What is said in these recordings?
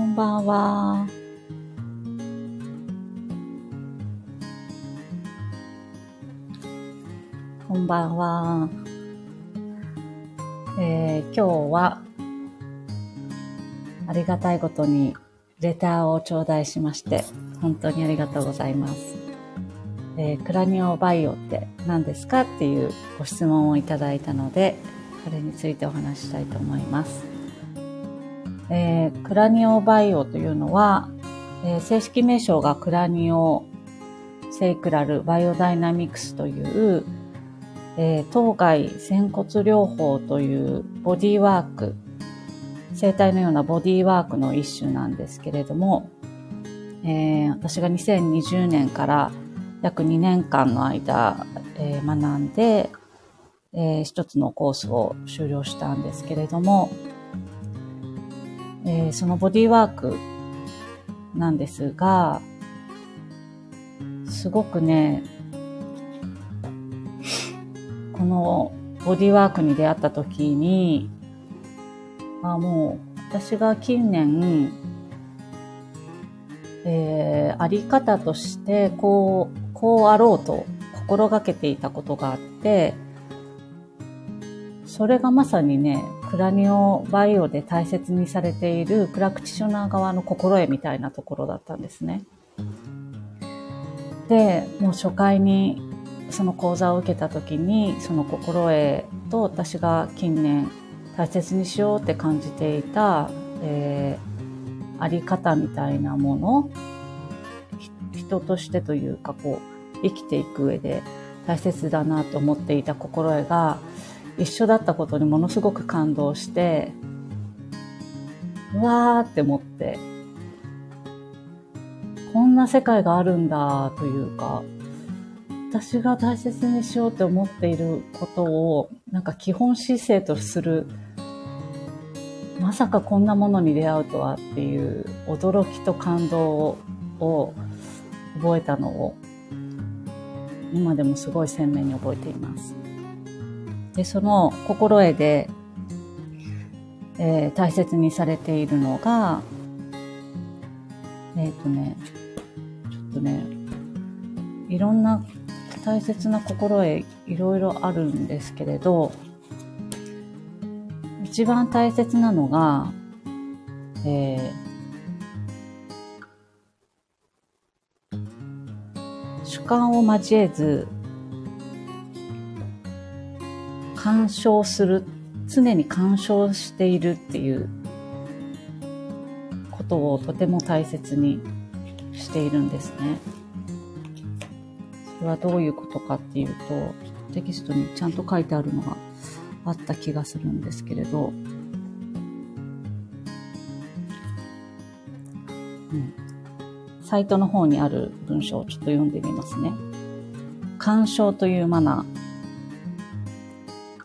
こんばんは。こんばんは。えー、今日は、ありがたいことに、レターを頂戴しまして、本当にありがとうございます。えー、クラニオバイオって何ですかっていうご質問をいただいたので、それについてお話ししたいと思います。えー、クラニオバイオというのは、えー、正式名称がクラニオセイクラルバイオダイナミクスという、えー、当該仙骨療法というボディワーク、生体のようなボディワークの一種なんですけれども、えー、私が2020年から約2年間の間、えー、学んで、えー、一つのコースを終了したんですけれども、えー、そのボディワークなんですが、すごくね、このボディワークに出会った時に、あもう私が近年、えー、あり方としてこう、こうあろうと心がけていたことがあって、それがまさにね、クラニオバイオで大切にされているクラクティショナー側の心得みたいなところだったんですね。で、もう初回にその講座を受けた時に、その心得と私が近年大切にしようって感じていた、えー、あり方みたいなもの、人としてというかこう、生きていく上で大切だなと思っていた心得が、一緒だったことにものすごく感動して、うわーって思って、こんな世界があるんだというか、私が大切にしようって思っていることを、なんか基本姿勢とする、まさかこんなものに出会うとはっていう驚きと感動を覚えたのを、今でもすごい鮮明に覚えています。で、その心得で、えー、大切にされているのが、えっ、ー、とね、ちょっとね、いろんな大切な心得いろいろあるんですけれど、一番大切なのが、えー、主観を交えず干渉する、常に干渉しているっていうことをとても大切にしているんですね。それはどういうことかっていうと、テキストにちゃんと書いてあるのがあった気がするんですけれど、うん、サイトの方にある文章をちょっと読んでみますね。干渉というマナー。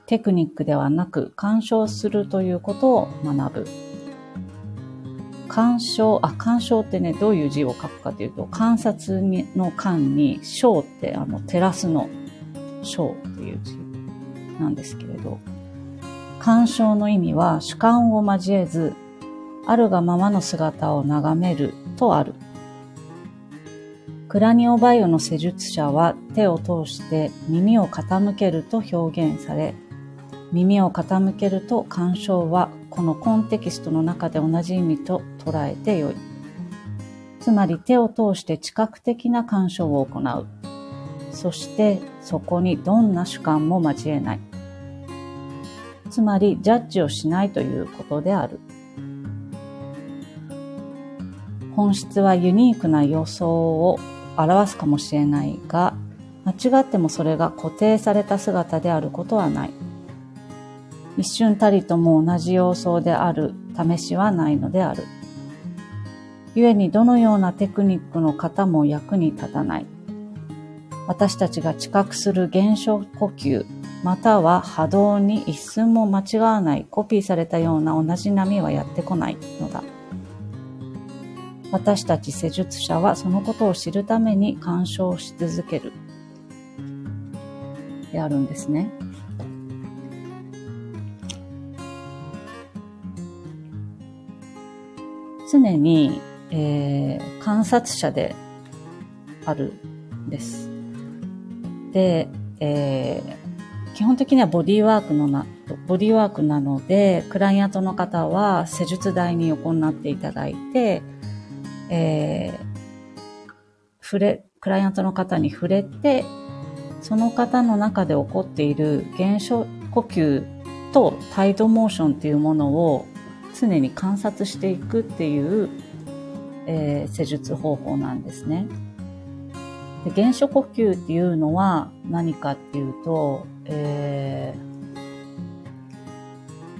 テクニックではなく鑑賞するということを学ぶ。鑑賞、あ、鑑賞ってね、どういう字を書くかというと、観察の観に、章ってあの、照らすの、章っていう字なんですけれど、鑑賞の意味は主観を交えず、あるがままの姿を眺めるとある。クラニオバイオの施術者は手を通して耳を傾けると表現され、耳を傾けると鑑賞はこのコンテキストの中で同じ意味と捉えてよい。つまり手を通して知覚的な鑑賞を行う。そしてそこにどんな主観も交えない。つまりジャッジをしないということである。本質はユニークな予想を表すかもしれないが、間違ってもそれが固定された姿であることはない。一瞬たりとも同じ様相である試しはないのである。故にどのようなテクニックの方も役に立たない。私たちが知覚する現象呼吸、または波動に一寸も間違わないコピーされたような同じ波はやってこないのだ。私たち施術者はそのことを知るために干渉し続ける。であるんですね。常に、えー、観察者であるんです。で、えー、基本的にはボディワークのな、ボディワークなので、クライアントの方は施術台に横になっていただいて、えー、触れ、クライアントの方に触れて、その方の中で起こっている現象呼吸とタイドモーションっていうものを常に観察していくっていう、えー、施術方法なんですね。で原初呼吸っていうのは何かっていうと、え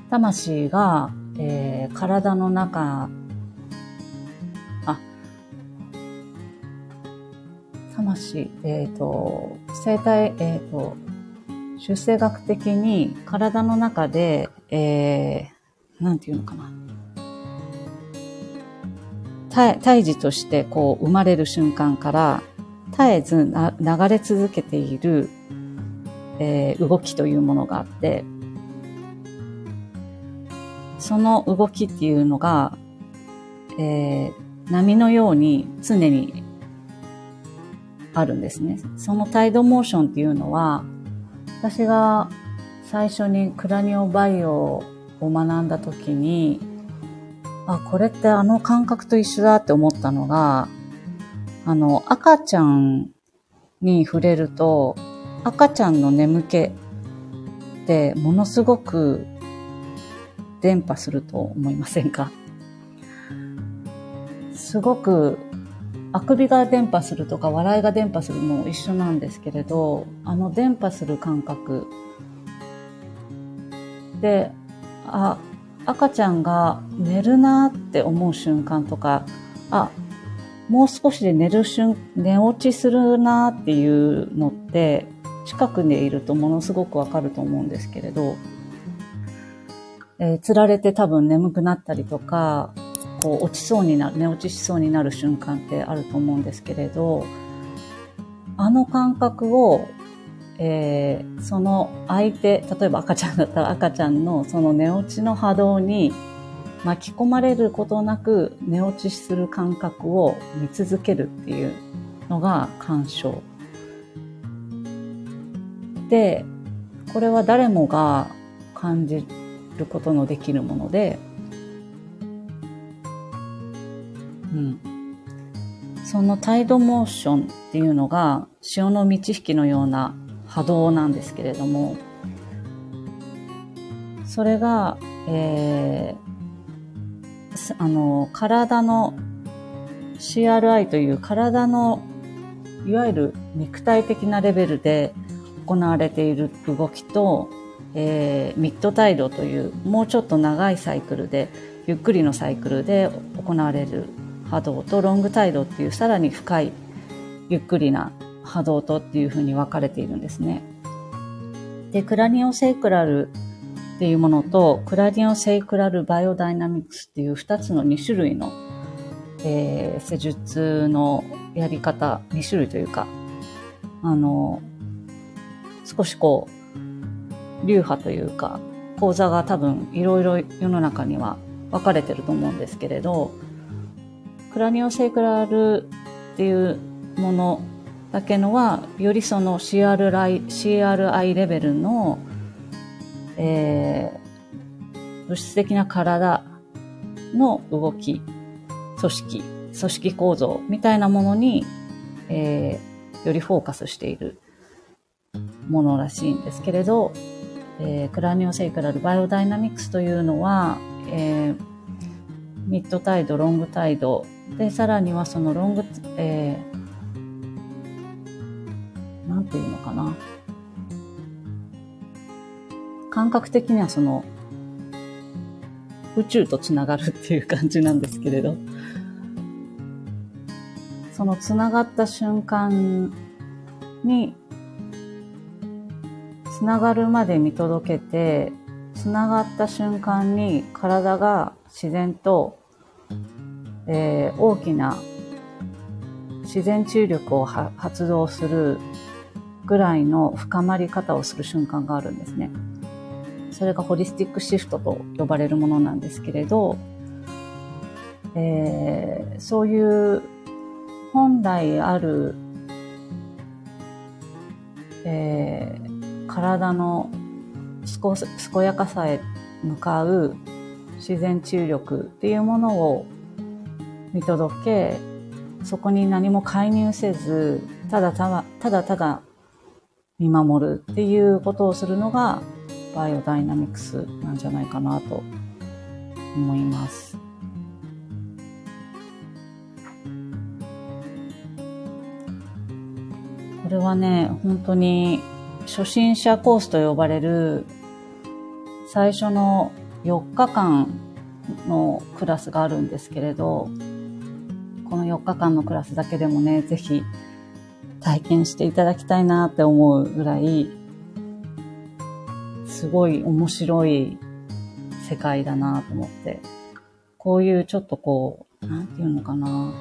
ー、魂が、えー、体の中魂、えっ、ー、と、生体、えっ、ー、と、出生学的に体の中で、えー、なんていうのかな。胎児としてこう生まれる瞬間から絶えず流れ続けている、えー、動きというものがあって、その動きっていうのが、えー、波のように常にあるんですね。そのタイドモーションっていうのは、私が最初にクラニオバイオを学んだ時に、あ、これってあの感覚と一緒だって思ったのが、あの、赤ちゃんに触れると、赤ちゃんの眠気ってものすごく伝播すると思いませんか？すごくあくびが伝播するとか笑いが伝播するも一緒なんですけれど、あの伝播する感覚で、あ、赤ちゃんが寝るなって思う瞬間とか、あ、もう少しで寝る瞬、寝落ちするなっていうのって、近くにいるとものすごくわかると思うんですけれど、えー、釣られて多分眠くなったりとか、こう落ちそうになる、寝落ちしそうになる瞬間ってあると思うんですけれど、あの感覚を、えー、その相手、例えば赤ちゃんだったら赤ちゃんのその寝落ちの波動に巻き込まれることなく寝落ちする感覚を見続けるっていうのが干渉。で、これは誰もが感じることのできるもので、うん。そのタイドモーションっていうのが潮の満ち引きのような波動なんですけれども、それが、えー、あの、体の CRI という体のいわゆる肉体的なレベルで行われている動きと、えー、ミッドタイドというもうちょっと長いサイクルでゆっくりのサイクルで行われる波動とロングタイドっていうさらに深いゆっくりな波動とっていうふうに分かれているんですね。で、クラニオセイクラルっていうものとクラニオセイクラルバイオダイナミクスっていう2つの2種類の、えー、施術のやり方、2種類というか、あの、少しこう、流派というか、講座が多分いろいろ世の中には分かれてると思うんですけれど、クラニオセイクラルっていうものだけのは、よりその CRI, CRI レベルの、えー、物質的な体の動き、組織、組織構造みたいなものに、えー、よりフォーカスしているものらしいんですけれど、えー、クラニオセイクラルバイオダイナミクスというのは、えー、ミッドタイド、ロングタイド、で、さらにはそのロング、えー、かな。感覚的にはその、宇宙とつながるっていう感じなんですけれど、そのつながった瞬間に、つながるまで見届けて、つながった瞬間に体が自然とえー、大きな自然注力を発動するぐらいの深まり方をする瞬間があるんですね。それがホリスティックシフトと呼ばれるものなんですけれど、えー、そういう本来ある、えー、体の健やかさへ向かう自然治癒力っていうものを見届け、そこに何も介入せず、ただただ、ただただ見守るっていうことをするのがバイオダイナミクスなんじゃないかなと思います。これはね、本当に初心者コースと呼ばれる最初の4日間のクラスがあるんですけれど、この4日間のクラスだけでもね、ぜひ体験していただきたいなって思うぐらい、すごい面白い世界だなと思って、こういうちょっとこう、なんていうのかな、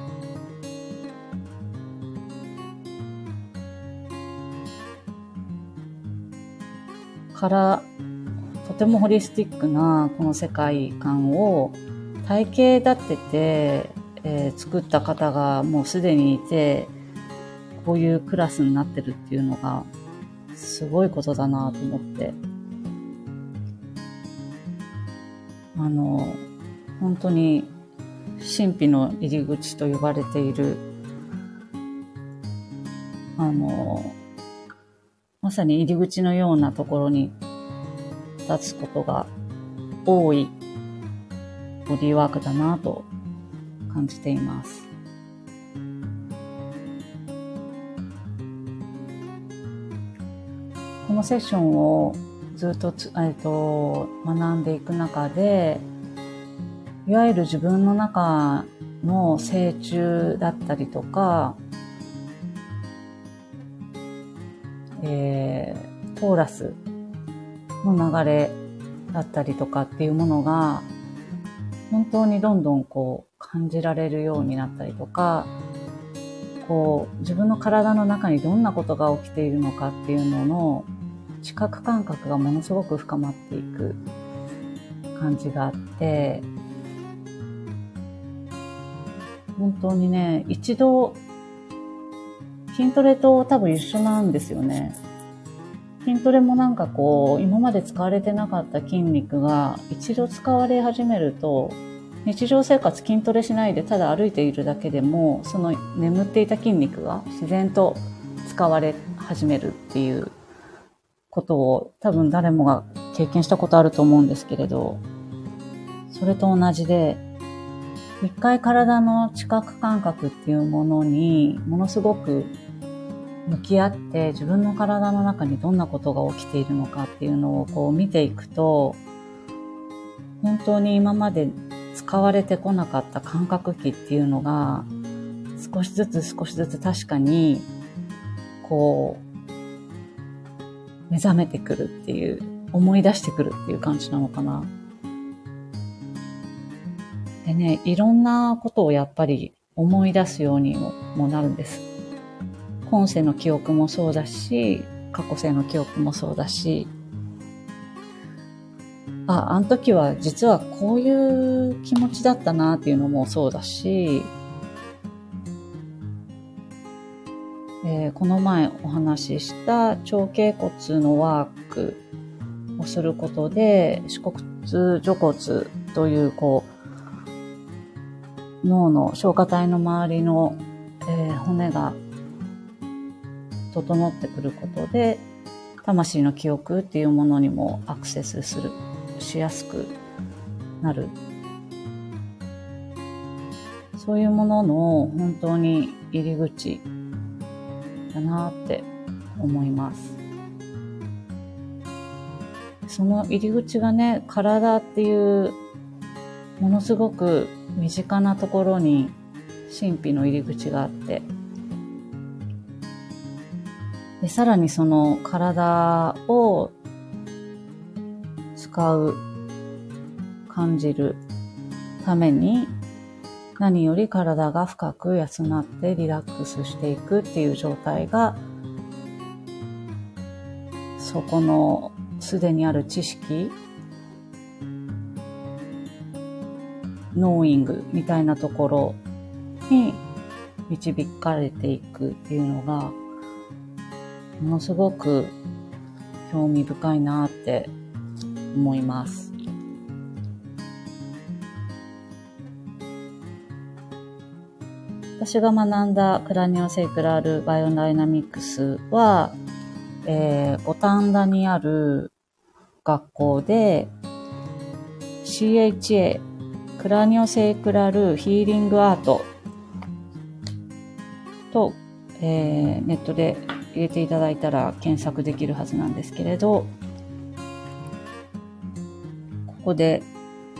から、とてもホリスティックなこの世界観を体系立てて、えー、作った方がもうすでにいて、こういうクラスになってるっていうのが、すごいことだなと思って。あの、本当に神秘の入り口と呼ばれている、あの、まさに入り口のようなところに立つことが多いボディーワークだなと感じています。このセッションをずっとつ、えっと、学んでいく中で、いわゆる自分の中の成虫だったりとか、えー、トーラスの流れだったりとかっていうものが、本当にどんどんこう感じられるようになったりとか、こう自分の体の中にどんなことが起きているのかっていうのの知覚感覚がものすごく深まっていく感じがあって、本当にね、一度筋トレと多分一緒なんですよね。筋トレもなんかこう、今まで使われてなかった筋肉が一度使われ始めると、日常生活筋トレしないでただ歩いているだけでも、その眠っていた筋肉が自然と使われ始めるっていうことを多分誰もが経験したことあると思うんですけれど、それと同じで、一回体の知覚感覚っていうものにものすごく向き合って自分の体の中にどんなことが起きているのかっていうのをこう見ていくと、本当に今まで使われてこなかった感覚器っていうのが、少しずつ少しずつ確かに、こう、目覚めてくるっていう、思い出してくるっていう感じなのかな。でね、いろんなことをやっぱり思い出すようにもなるんです。今世の記憶もそうだし、過去世の記憶もそうだし、あ、あの時は実はこういう気持ちだったなっていうのもそうだし、えー、この前お話しした腸頸骨のワークをすることで、四骨除骨というこう、脳の消化体の周りの、えー、骨が整ってくることで、魂の記憶っていうものにもアクセスする、しやすくなる。そういうものの本当に入り口だなって思います。その入り口がね、体っていうものすごく身近なところに神秘の入り口があって、で、さらにその体を使う、感じるために、何より体が深く休まってリラックスしていくっていう状態が、そこのすでにある知識ノーイングみたいなところに導かれていくっていうのが、ものすごく興味深いなって思います。私が学んだクラニオセイクラルバイオダイナミクスは、えー、五反田にある学校で CHA クラニオセイクラルヒーリングアートと、えー、ネットで入れていただいたら検索できるはずなんですけれど、ここで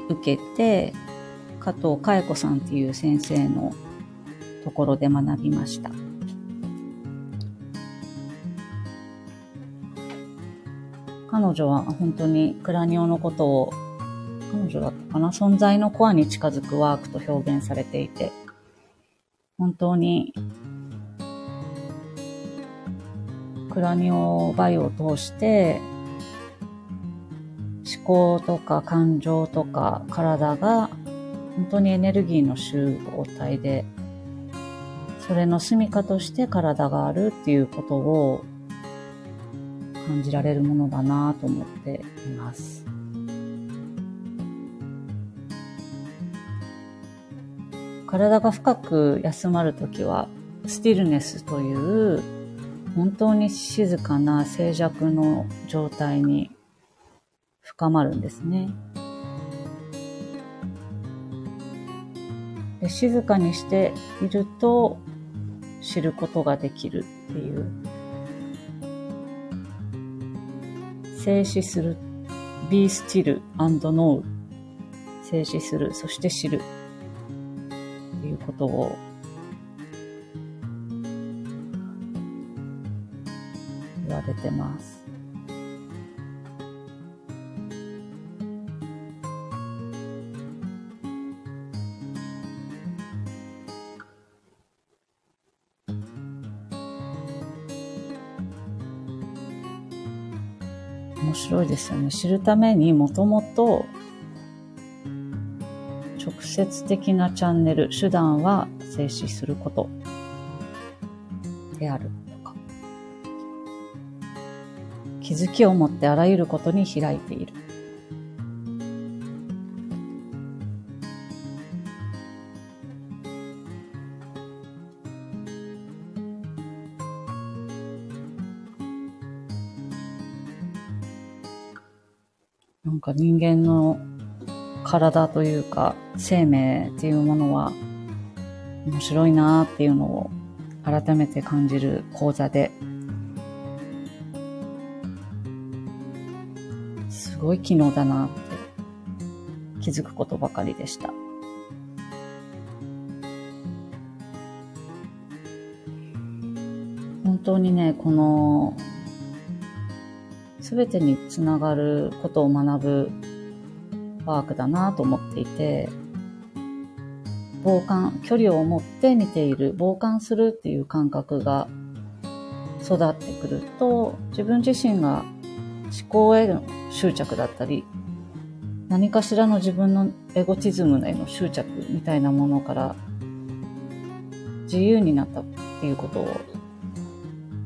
受けて、加藤佳恵子さんっていう先生のところで学びました。彼女は本当にクラニオのことを彼女だったかな？存在のコアに近づくワークと表現されていて、本当にクラニオバイオを通して思考とか感情とか体が本当にエネルギーの集合体でそれの住処として体があるっていうことを感じられるものだなと思っています。体が深く休まるときはスティルネスという本当に静かな静寂の状態に深まるんですね。で静かにしていると知ることができるっていう。静止する。be still and know 静止する。そして知るっていうことを。言われてます。ですよね。知るためにもともと直接的なチャンネル、手段は静止することであるとか。気づきを持ってあらゆることに開いている。なんか人間の体というか生命っていうものは面白いなっていうのを改めて感じる講座ですごい機能だなって気づくことばかりでした。本当にね、この、すべてにつながることを学ぶワークだなと思っていて、傍観、距離を持って見ている、傍観するっていう感覚が育ってくると、自分自身が思考への執着だったり、何かしらの自分のエゴチズムへの執着みたいなものから自由になったっていうことを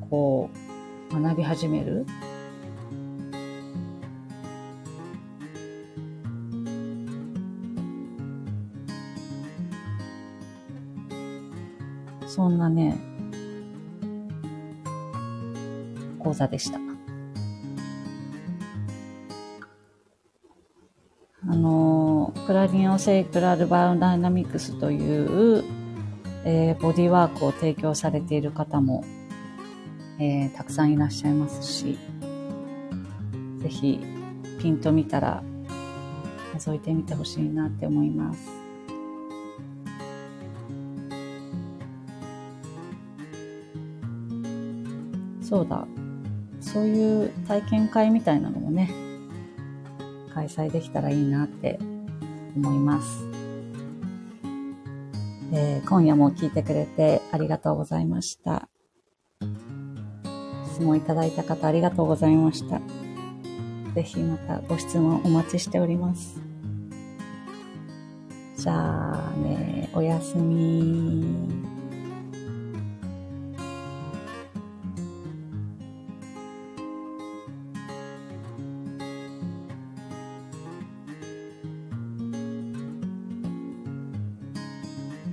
こう学び始める。そんなね、講座でした。あの、クラリオセイクラルバイオダイナミクスという、えー、ボディワークを提供されている方も、えー、たくさんいらっしゃいますし、ぜひピンと見たら覗いてみてほしいなって思います。そうだ。そういう体験会みたいなのもね、開催できたらいいなって思います。えー、今夜も聞いてくれてありがとうございました。質問いただいた方ありがとうございました。ぜひまたご質問お待ちしております。じゃあね、おやすみ。